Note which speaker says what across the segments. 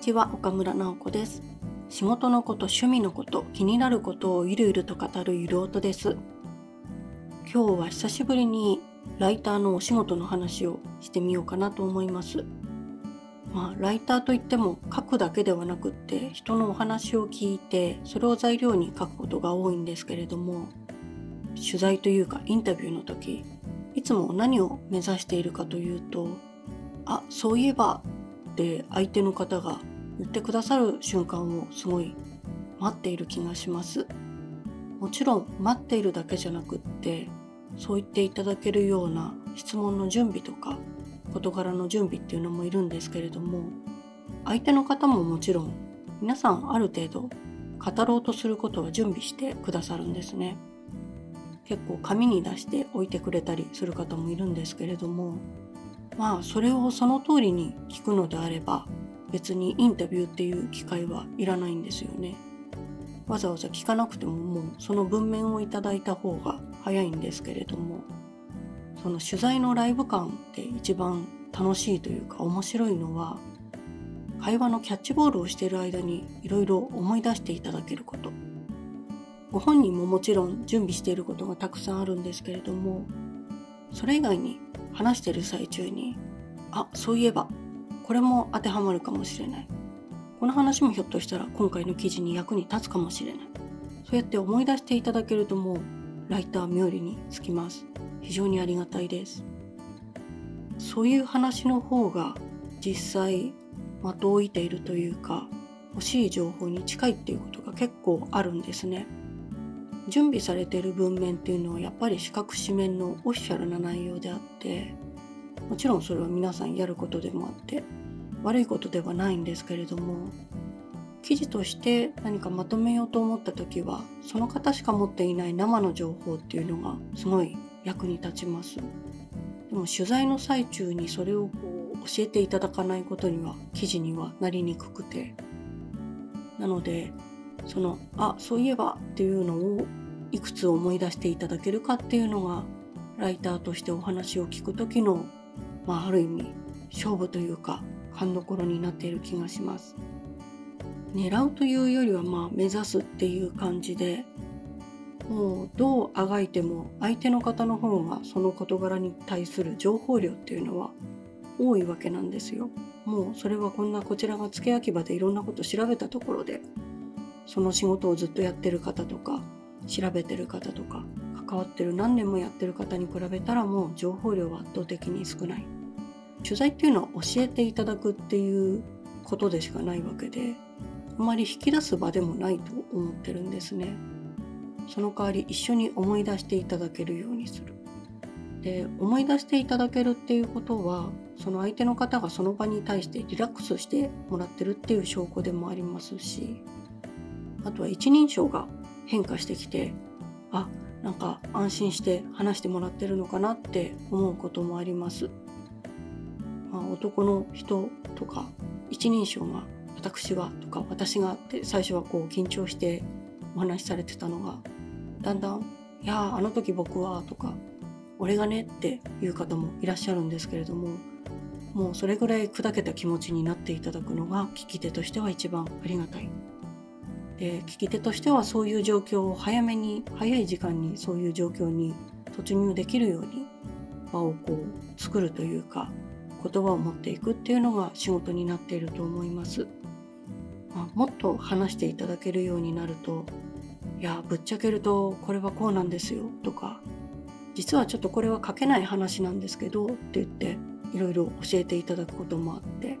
Speaker 1: ちは岡村直子です。仕事のこと趣味のこと気になることをゆるゆると語るゆる音です。今日は久しぶりにライターのお仕事の話をしてみようかなと思います。まあライターといっても書くだけではなくって人のお話を聞いてそれを材料に書くことが多いんですけれども取材というかインタビューの時いつも何を目指しているかというとあそういえばって相手の方が言ってくださる瞬間をすごい待っている気がします。もちろん待っているだけじゃなくってそう言っていただけるような質問の準備とか事柄の準備っていうのもいるんですけれども相手の方ももちろん皆さんある程度語ろうとすることは準備してくださるんですね。結構紙に出しておいてくれたりする方もいるんですけれどもまあそれをその通りに聞くのであれば別にインタビューっていう機会はいらないんですよね。わざわざ聞かなくてももうその文面をいただいた方が早いんですけれどもその取材のライブ感って一番楽しいというか面白いのは会話のキャッチボールをしている間にいろいろ思い出していただけることご本人ももちろん準備していることがたくさんあるんですけれどもそれ以外に話してる最中にあそういえばこれも当てはまるかもしれない。この話もひょっとしたら今回の記事に役に立つかもしれない。そうやって思い出していただけるともうライター冥利につきます。非常にありがたいです。そういう話の方が実際的を射ているというか欲しい情報に近いっていうことが結構あるんですね。準備されている文面っていうのはやっぱり四角紙面のオフィシャルな内容であってもちろんそれは皆さんやることでもあって悪いことではないんですけれども記事として何かまとめようと思った時はその方しか持っていない生の情報っていうのがすごい役に立ちます。でも取材の最中にそれをこう教えていただかないことには記事にはなりにくくて。なのでそのあそういえばっていうのをいくつ思い出していただけるかっていうのがライターとしてお話を聞く時の、まあ、ある意味勝負というか勘どころになっている気がします。狙うというよりはまあ目指すっていう感じでもうどうあがいても相手の方の方がその事柄に対する情報量っていうのは多いわけなんですよ。もうそれはこんなこちらが付け焼き場でいろんなこと調べたところでその仕事をずっとやってる方とか調べてる方とか関わってる何年もやってる方に比べたらもう情報量は圧倒的に少ない取材っていうのは教えていただくっていうことでしかないわけであまり引き出す場でもないと思ってるんですねその代わり一緒に思い出していただけるようにするで思い出していただけるっていうことはその相手の方がその場に対してリラックスしてもらってるっていう証拠でもありますしあとは一人称が変化してきてあなんか安心して話してもらってるのかなって思うこともあります。男の人とか一人称が私はとか私がって最初はこう緊張してお話しされてたのがだんだん「いやあの時僕は」とか「俺がね」っていう方もいらっしゃるんですけれどももうそれぐらい砕けた気持ちになっていただくのが聞き手としては一番ありがたい。で聞き手としてはそういう状況を早めに早い時間にそういう状況に突入できるように場をこう作るというか言葉を持っていくっていうのが仕事になっていると思います。まあ、もっと話していただけるようになるといやぶっちゃけるとこれはこうなんですよとか実はちょっとこれは書けない話なんですけどって言っていろいろ教えていただくこともあって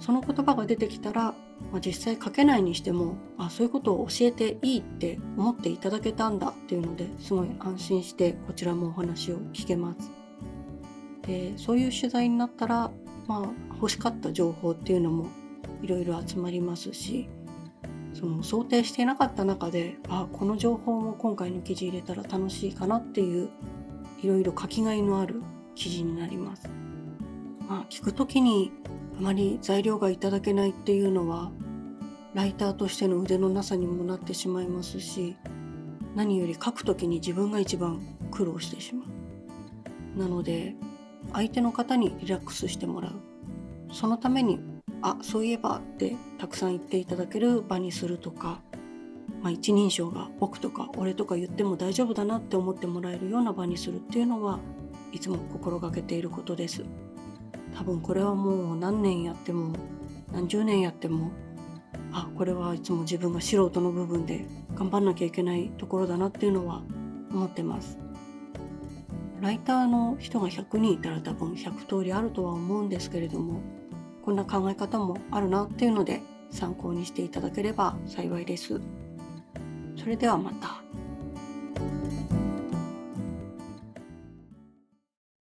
Speaker 1: その言葉が出てきたらまあ、実際書けないにしてもあそういうことを教えていいって思っていただけたんだっていうのですごい安心してこちらもお話を聞けます。でそういう取材になったら、まあ、欲しかった情報っていうのもいろいろ集まりますしその想定していなかった中であこの情報も今回の記事入れたら楽しいかなっていういろいろ書きがいのある記事になります。まあ、聞く時にあまり材料がいただけないっていうのはライターとしての腕のなさにもなってしまいますし何より書く時に自分が一番苦労してしまうなので相手の方にリラックスしてもらう。そのためにあそういえばってたくさん言っていただける場にするとか、まあ、一人称が僕とか俺とか言っても大丈夫だなって思ってもらえるような場にするっていうのはいつも心がけていることです。多分これはもう何年やっても何十年やってもあこれはいつも自分が素人の部分で頑張んなきゃいけないところだなっていうのは思ってます。ライターの人が100人いたら多分100通りあるとは思うんですけれどもこんな考え方もあるなっていうので参考にしていただければ幸いです。それではまた。